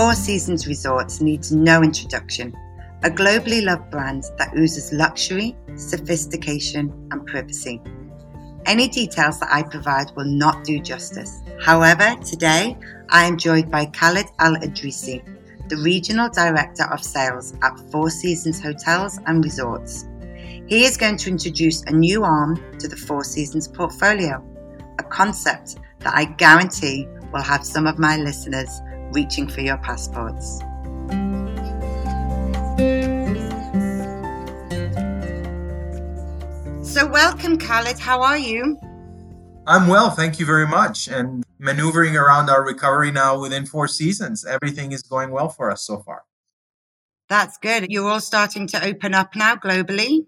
Four Seasons Resorts needs no introduction. A globally loved brand that oozes luxury, sophistication, and privacy. Any details that I provide will not do justice. However, today I am joined by Khalid Al Idrisi, the Regional Director of Sales at Four Seasons Hotels and Resorts. He is going to introduce a new arm to the Four Seasons portfolio, a concept that I guarantee will have some of my listeners reaching for your passports. So, welcome, Khalid. How are you? I'm well, thank you very much. And maneuvering around our recovery now within four seasons, everything is going well for us so far. That's good. You're all starting to open up now globally.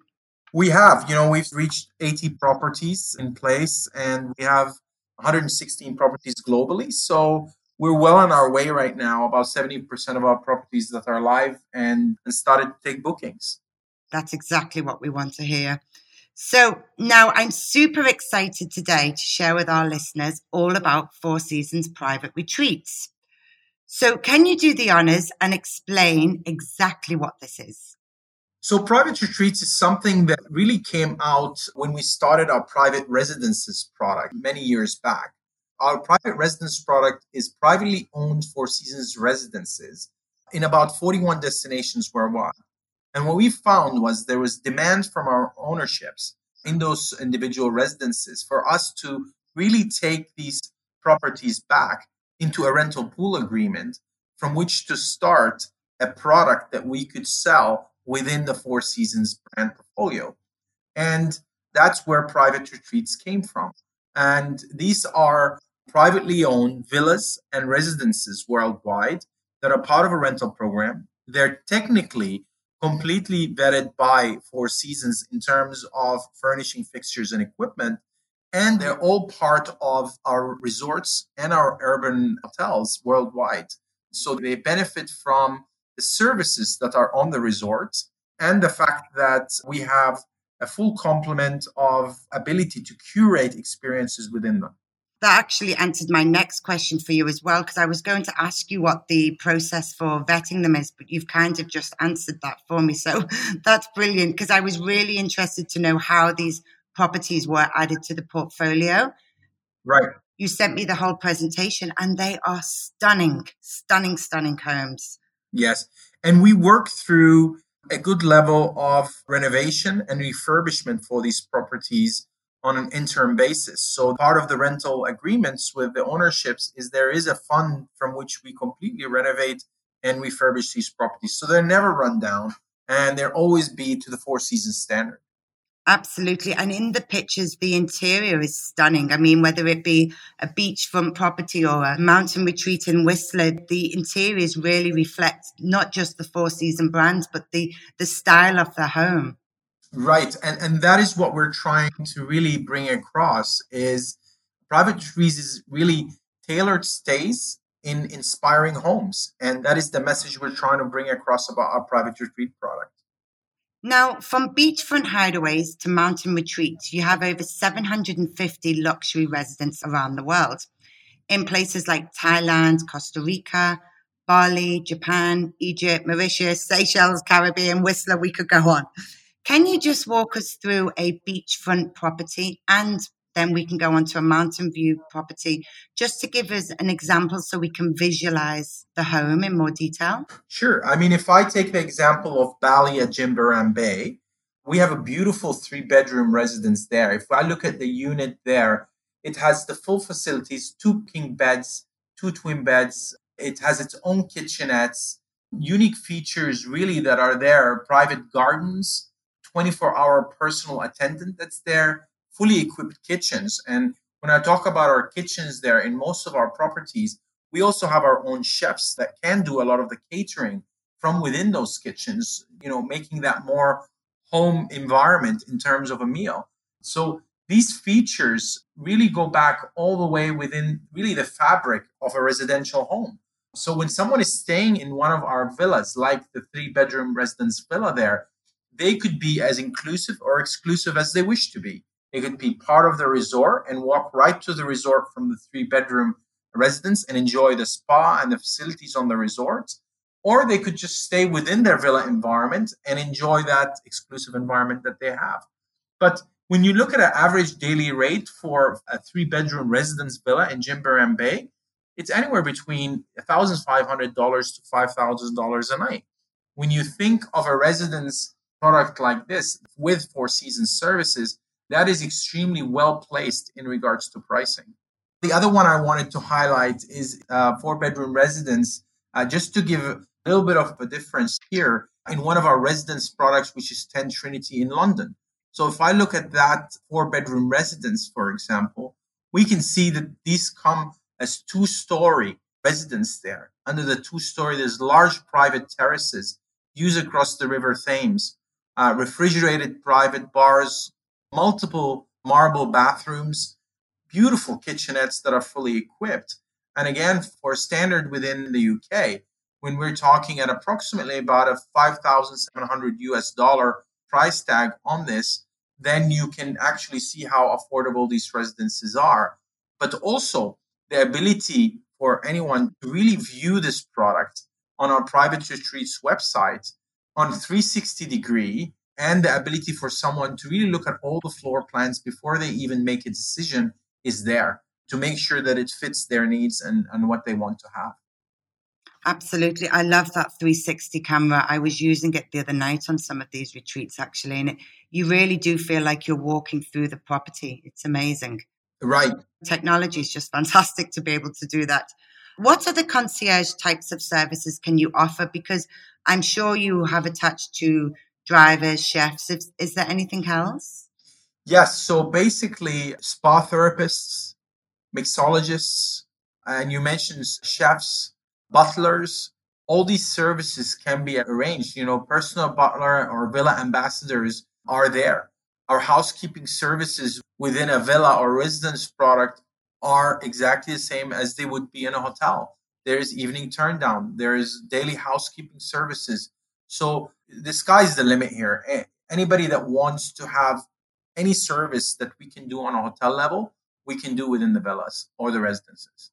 We have, you know, we've reached 80 properties in place and we have 116 properties globally. So we're well on our way right now. About 70% of our properties that are live and, and started to take bookings. That's exactly what we want to hear. So now I'm super excited today to share with our listeners all about Four Seasons private retreats. So can you do the honors and explain exactly what this is? So private retreats is something that really came out when we started our private residences product many years back. Our private residence product is privately owned Four Seasons residences in about 41 destinations worldwide. And what we found was there was demand from our ownerships in those individual residences for us to really take these properties back into a rental pool agreement from which to start a product that we could sell within the Four Seasons brand portfolio. And that's where private retreats came from. And these are privately owned villas and residences worldwide that are part of a rental program. They're technically completely vetted by Four Seasons in terms of furnishing fixtures and equipment. And they're all part of our resorts and our urban hotels worldwide. So they benefit from the services that are on the resort and the fact that we have a full complement of ability to curate experiences within them. That actually answered my next question for you as well, because I was going to ask you what the process for vetting them is, but you've kind of just answered that for me. So that's brilliant, because I was really interested to know how these properties were added to the portfolio. Right. You sent me the whole presentation, and they are stunning, stunning, stunning homes. Yes. And we work through a good level of renovation and refurbishment for these properties on an interim basis. So part of the rental agreements with the ownerships is there is a fund from which we completely renovate and refurbish these properties. So they're never run down and they'll always be to the four seasons standard. Absolutely. And in the pictures, the interior is stunning. I mean, whether it be a beachfront property or a mountain retreat in Whistler, the interiors really reflect not just the Four Season brands, but the, the style of the home. Right. And, and that is what we're trying to really bring across is private retreats is really tailored stays in inspiring homes. And that is the message we're trying to bring across about our private retreat product. Now, from beachfront hideaways to mountain retreats, you have over 750 luxury residents around the world in places like Thailand, Costa Rica, Bali, Japan, Egypt, Mauritius, Seychelles, Caribbean, Whistler, we could go on. Can you just walk us through a beachfront property and then we can go on to a mountain view property just to give us an example so we can visualize the home in more detail? Sure. I mean, if I take the example of Bali at Jimbaran Bay, we have a beautiful three bedroom residence there. If I look at the unit there, it has the full facilities two king beds, two twin beds. It has its own kitchenettes, unique features really that are there private gardens, 24 hour personal attendant that's there fully equipped kitchens. And when I talk about our kitchens there in most of our properties, we also have our own chefs that can do a lot of the catering from within those kitchens, you know, making that more home environment in terms of a meal. So these features really go back all the way within really the fabric of a residential home. So when someone is staying in one of our villas, like the three bedroom residence villa there, they could be as inclusive or exclusive as they wish to be. They could be part of the resort and walk right to the resort from the three bedroom residence and enjoy the spa and the facilities on the resort, or they could just stay within their villa environment and enjoy that exclusive environment that they have. But when you look at an average daily rate for a three bedroom residence villa in Jimbaran Bay, it's anywhere between $1,500 to $5,000 a night. When you think of a residence product like this with Four Seasons services, that is extremely well placed in regards to pricing. The other one I wanted to highlight is a four bedroom residence, uh, just to give a little bit of a difference here in one of our residence products, which is 10 Trinity in London. So if I look at that four bedroom residence, for example, we can see that these come as two story residence there. Under the two story, there's large private terraces, views across the River Thames, uh, refrigerated private bars, multiple marble bathrooms, beautiful kitchenettes that are fully equipped. And again, for standard within the UK, when we're talking at approximately about a 5,700 US dollar price tag on this, then you can actually see how affordable these residences are. But also the ability for anyone to really view this product on our private retreats website on 360 degree and the ability for someone to really look at all the floor plans before they even make a decision is there to make sure that it fits their needs and, and what they want to have. Absolutely. I love that 360 camera. I was using it the other night on some of these retreats actually, and it, you really do feel like you're walking through the property. It's amazing. Right. Technology is just fantastic to be able to do that. What other concierge types of services can you offer? Because I'm sure you have attached to drivers, chefs. Is, is there anything else? Yes. So basically, spa therapists, mixologists, and you mentioned chefs, butlers. All these services can be arranged. You know, personal butler or villa ambassadors are there. Our housekeeping services within a villa or residence product are exactly the same as they would be in a hotel. There's evening turn down, there's daily housekeeping services. So the sky's the limit here. Anybody that wants to have any service that we can do on a hotel level, we can do within the villas or the residences.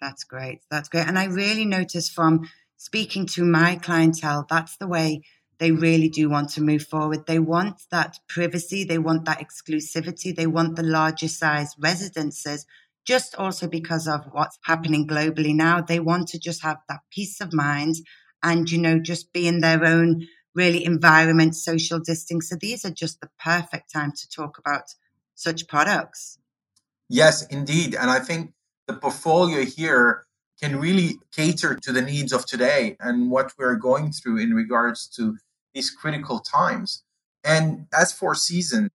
That's great. That's great. And I really notice from speaking to my clientele, that's the way they really do want to move forward. They want that privacy, they want that exclusivity, they want the larger size residences, just also because of what's happening globally now. They want to just have that peace of mind and, you know, just be in their own really environment, social distancing. So these are just the perfect time to talk about such products. Yes, indeed. And I think the portfolio here can really cater to the needs of today and what we're going through in regards to these critical times. And as for season,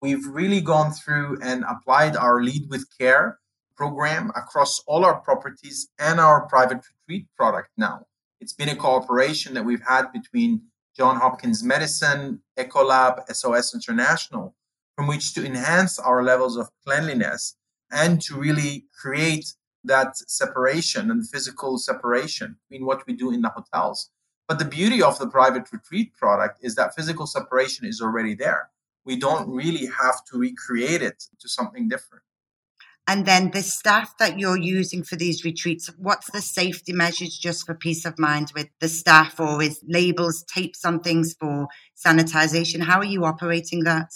we've really gone through and applied our lead with care program across all our properties and our private retreat product now. It's been a cooperation that we've had between John Hopkins Medicine, Ecolab, SOS International, from which to enhance our levels of cleanliness and to really create that separation and physical separation between what we do in the hotels but the beauty of the private retreat product is that physical separation is already there. We don't really have to recreate it to something different. And then the staff that you're using for these retreats, what's the safety measures just for peace of mind with the staff or is labels, tapes on things for sanitization? How are you operating that?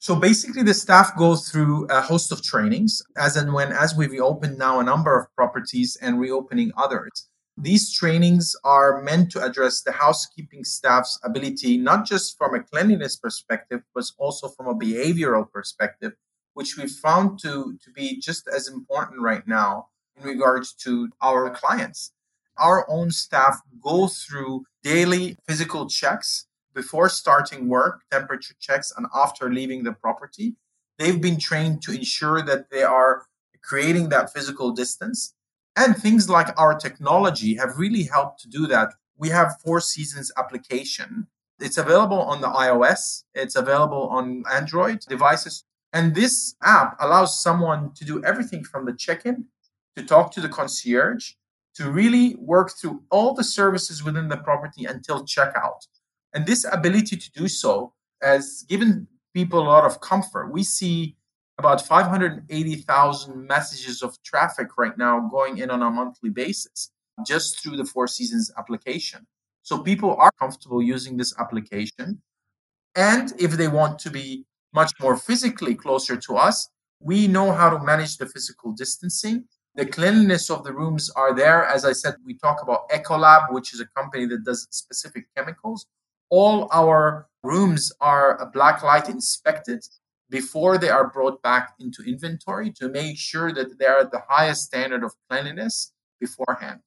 So basically the staff goes through a host of trainings as and when as we reopen now a number of properties and reopening others. These trainings are meant to address the housekeeping staff's ability, not just from a cleanliness perspective, but also from a behavioral perspective, which we found to, to be just as important right now in regards to our clients. Our own staff go through daily physical checks before starting work, temperature checks, and after leaving the property. They've been trained to ensure that they are creating that physical distance and things like our technology have really helped to do that. We have Four Seasons application. It's available on the iOS, it's available on Android devices. And this app allows someone to do everything from the check in to talk to the concierge to really work through all the services within the property until checkout. And this ability to do so has given people a lot of comfort. We see about 580,000 messages of traffic right now going in on a monthly basis just through the Four Seasons application. So people are comfortable using this application. And if they want to be much more physically closer to us, we know how to manage the physical distancing. The cleanliness of the rooms are there. As I said, we talk about Ecolab, which is a company that does specific chemicals. All our rooms are black light inspected before they are brought back into inventory to make sure that they are at the highest standard of cleanliness beforehand.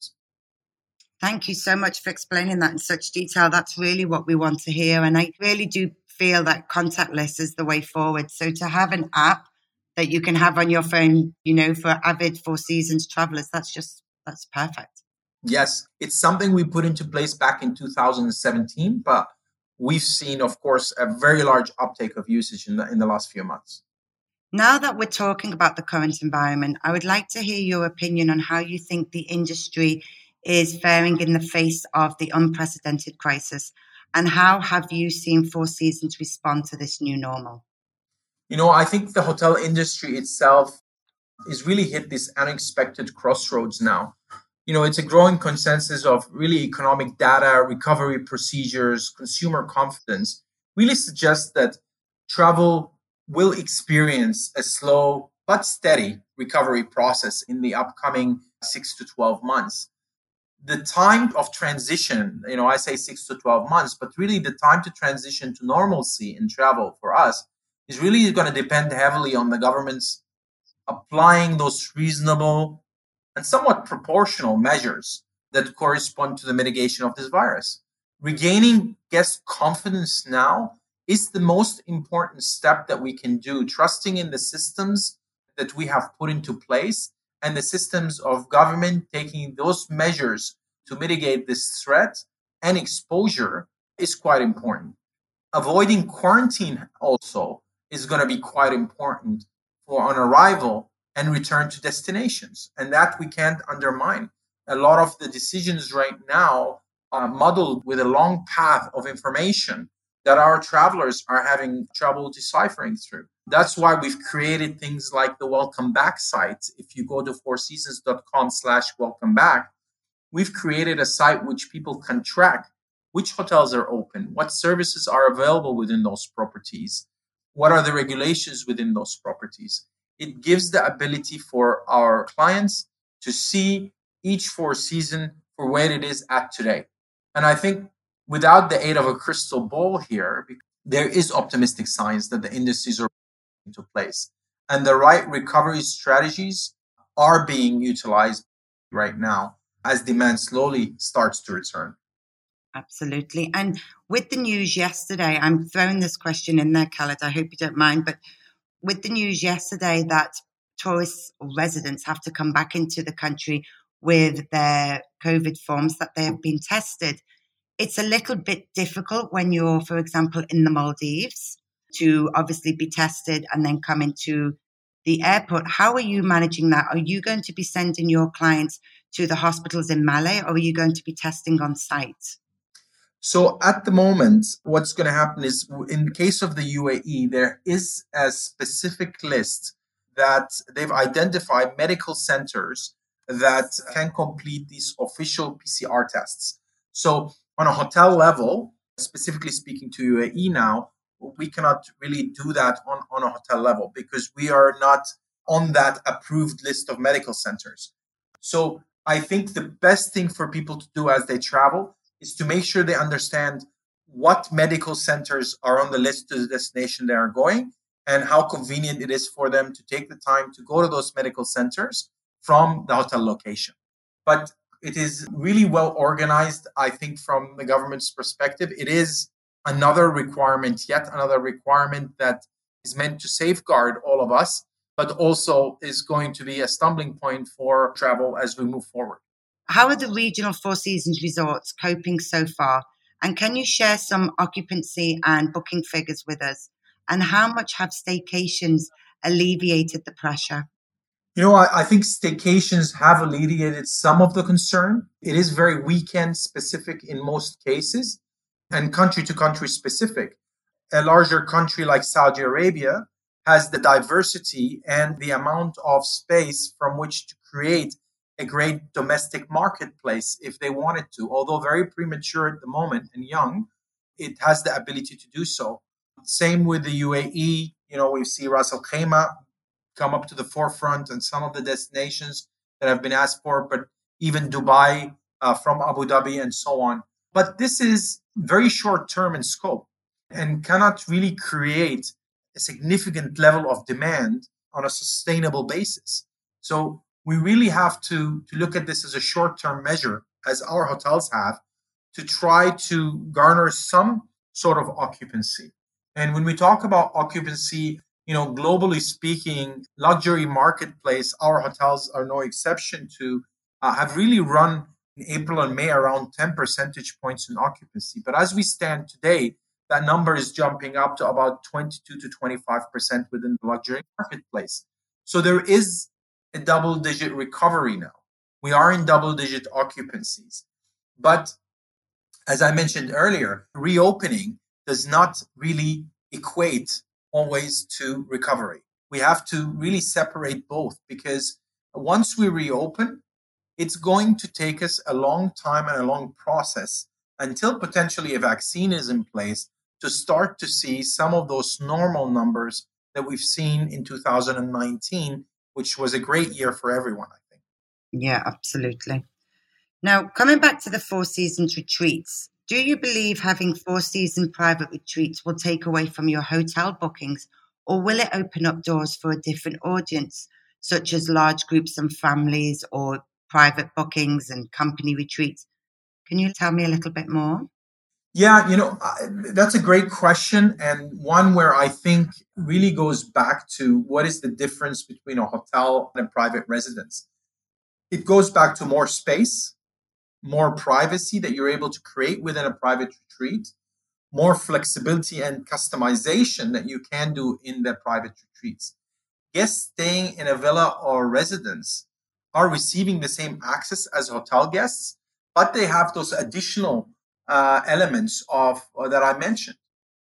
Thank you so much for explaining that in such detail. That's really what we want to hear. And I really do feel that contactless is the way forward. So to have an app that you can have on your phone, you know, for avid Four Seasons travelers, that's just, that's perfect. Yes, it's something we put into place back in 2017, but we've seen, of course, a very large uptake of usage in the, in the last few months. Now that we're talking about the current environment, I would like to hear your opinion on how you think the industry is faring in the face of the unprecedented crisis, and how have you seen Four Seasons respond to this new normal? You know, I think the hotel industry itself is really hit this unexpected crossroads now you know, it's a growing consensus of really economic data, recovery procedures, consumer confidence really suggests that travel will experience a slow but steady recovery process in the upcoming six to 12 months. The time of transition, you know, I say six to 12 months, but really the time to transition to normalcy in travel for us is really going to depend heavily on the government's applying those reasonable and somewhat proportional measures that correspond to the mitigation of this virus. Regaining guest confidence now is the most important step that we can do, trusting in the systems that we have put into place and the systems of government taking those measures to mitigate this threat and exposure is quite important. Avoiding quarantine also is going to be quite important for on arrival and return to destinations. And that we can't undermine. A lot of the decisions right now are muddled with a long path of information that our travelers are having trouble deciphering through. That's why we've created things like the welcome back site. If you go to fourseasons.com slash welcome back, we've created a site which people can track which hotels are open, what services are available within those properties, what are the regulations within those properties it gives the ability for our clients to see each four season for where it is at today. And I think without the aid of a crystal ball here, there is optimistic signs that the industries are into place. And the right recovery strategies are being utilized right now as demand slowly starts to return. Absolutely. And with the news yesterday, I'm throwing this question in there, Khaled. I hope you don't mind, but with the news yesterday that tourists or residents have to come back into the country with their COVID forms that they have been tested, it's a little bit difficult when you're, for example, in the Maldives to obviously be tested and then come into the airport. How are you managing that? Are you going to be sending your clients to the hospitals in Malé or are you going to be testing on site? So at the moment, what's going to happen is in the case of the UAE, there is a specific list that they've identified medical centers that can complete these official PCR tests. So on a hotel level, specifically speaking to UAE now, we cannot really do that on, on a hotel level because we are not on that approved list of medical centers. So I think the best thing for people to do as they travel is to make sure they understand what medical centers are on the list to the destination they are going and how convenient it is for them to take the time to go to those medical centers from the hotel location. But it is really well organized, I think, from the government's perspective. It is another requirement, yet another requirement that is meant to safeguard all of us, but also is going to be a stumbling point for travel as we move forward. How are the regional Four Seasons resorts coping so far? And can you share some occupancy and booking figures with us? And how much have staycations alleviated the pressure? You know, I, I, think staycations have alleviated some of the concern. It is very weekend specific in most cases and country to country specific. A larger country like Saudi Arabia has the diversity and the amount of space from which to create a great domestic marketplace if they wanted to. Although very premature at the moment and young, it has the ability to do so. Same with the UAE. You know, we see Ras Al Khaimah come up to the forefront and some of the destinations that have been asked for, but even Dubai uh, from Abu Dhabi and so on. But this is very short term in scope and cannot really create a significant level of demand on a sustainable basis. So we really have to, to look at this as a short term measure, as our hotels have, to try to garner some sort of occupancy. And when we talk about occupancy, you know, globally speaking, luxury marketplace, our hotels are no exception to, uh, have really run in April and May around 10 percentage points in occupancy. But as we stand today, that number is jumping up to about 22 to 25% within the luxury marketplace. So there is a double digit recovery now. We are in double digit occupancies. But as I mentioned earlier, reopening does not really equate always to recovery. We have to really separate both because once we reopen, it's going to take us a long time and a long process until potentially a vaccine is in place to start to see some of those normal numbers that we've seen in 2019, which was a great year for everyone, I think. Yeah, absolutely. Now, coming back to the Four Seasons retreats, do you believe having Four Season private retreats will take away from your hotel bookings, or will it open up doors for a different audience, such as large groups and families, or private bookings and company retreats? Can you tell me a little bit more? Yeah, you know, that's a great question, and one where I think really goes back to what is the difference between a hotel and a private residence. It goes back to more space, more privacy that you're able to create within a private retreat, more flexibility and customization that you can do in the private retreats. Guests staying in a villa or residence are receiving the same access as hotel guests, but they have those additional uh, elements of uh, that I mentioned.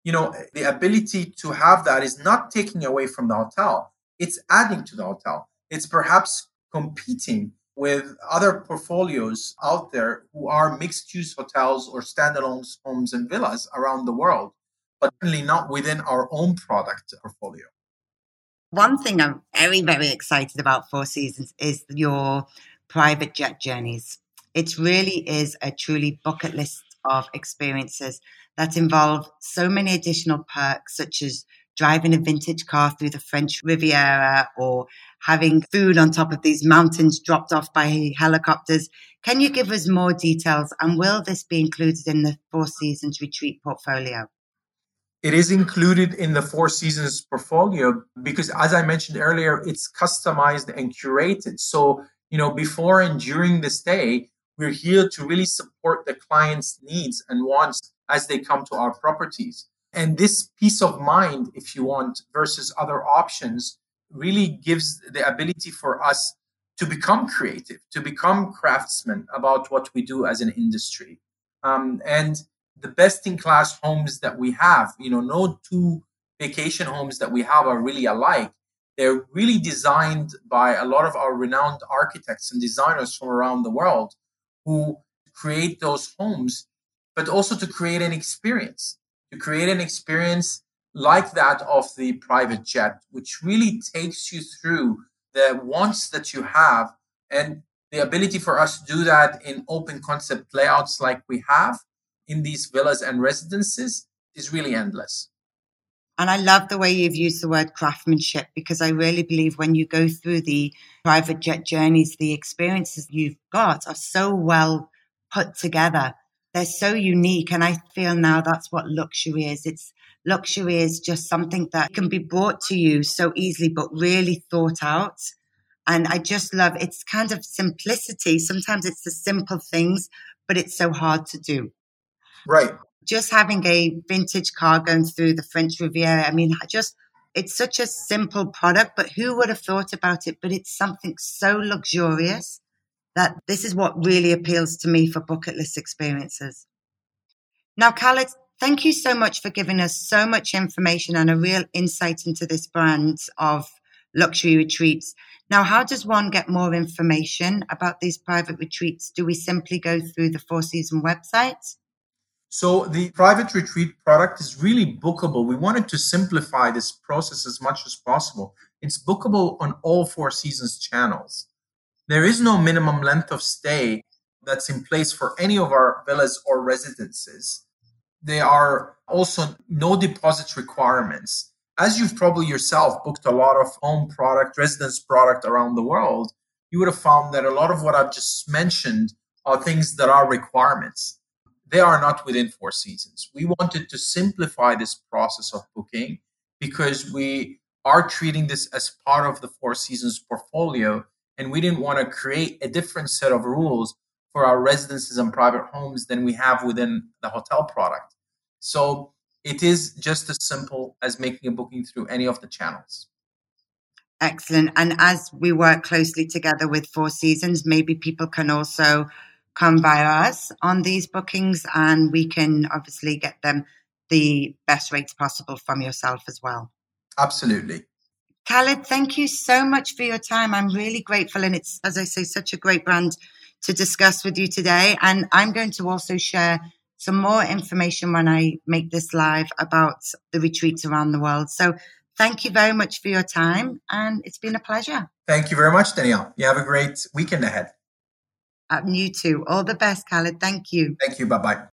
You know, the ability to have that is not taking away from the hotel; it's adding to the hotel. It's perhaps competing with other portfolios out there who are mixed-use hotels or standalone homes and villas around the world, but certainly not within our own product portfolio. One thing I'm very, very excited about Four Seasons is your private jet journeys. It really is a truly bucket list of experiences that involve so many additional perks, such as driving a vintage car through the French Riviera or having food on top of these mountains dropped off by helicopters. Can you give us more details and will this be included in the Four Seasons retreat portfolio? It is included in the Four Seasons portfolio because, as I mentioned earlier, it's customized and curated. So, you know, before and during the stay, we're here to really support the client's needs and wants as they come to our properties. And this peace of mind, if you want, versus other options, really gives the ability for us to become creative, to become craftsmen about what we do as an industry. Um, and the best in class homes that we have, you know, no two vacation homes that we have are really alike. They're really designed by a lot of our renowned architects and designers from around the world who create those homes, but also to create an experience, to create an experience like that of the private jet, which really takes you through the wants that you have and the ability for us to do that in open concept layouts like we have in these villas and residences is really endless. And I love the way you've used the word craftsmanship because I really believe when you go through the private jet journeys, the experiences you've got are so well put together. They're so unique. And I feel now that's what luxury is. It's luxury is just something that can be brought to you so easily, but really thought out. And I just love it's kind of simplicity. Sometimes it's the simple things, but it's so hard to do. Right just having a vintage car going through the French Riviera, I mean, just it's such a simple product, but who would have thought about it? But it's something so luxurious that this is what really appeals to me for bucket list experiences. Now, Khaled, Thank you so much for giving us so much information and a real insight into this brand of luxury retreats. Now, how does one get more information about these private retreats? Do we simply go through the Four Season website? So the private retreat product is really bookable. We wanted to simplify this process as much as possible. It's bookable on all Four Seasons channels. There is no minimum length of stay that's in place for any of our villas or residences. There are also no deposit requirements. As you've probably yourself booked a lot of home product, residence product around the world, you would have found that a lot of what I've just mentioned are things that are requirements. They are not within Four Seasons. We wanted to simplify this process of booking because we are treating this as part of the Four Seasons portfolio, and we didn't want to create a different set of rules for our residences and private homes than we have within the hotel product. So it is just as simple as making a booking through any of the channels. Excellent. And as we work closely together with Four Seasons, maybe people can also come via us on these bookings and we can obviously get them the best rates possible from yourself as well. Absolutely. Khaled, thank you so much for your time. I'm really grateful. And it's, as I say, such a great brand to discuss with you today. And I'm going to also share some more information when I make this live about the retreats around the world. So thank you very much for your time. And it's been a pleasure. Thank you very much, Danielle. You have a great weekend ahead. And you too. All the best, Khaled. Thank you. Thank you. Bye bye.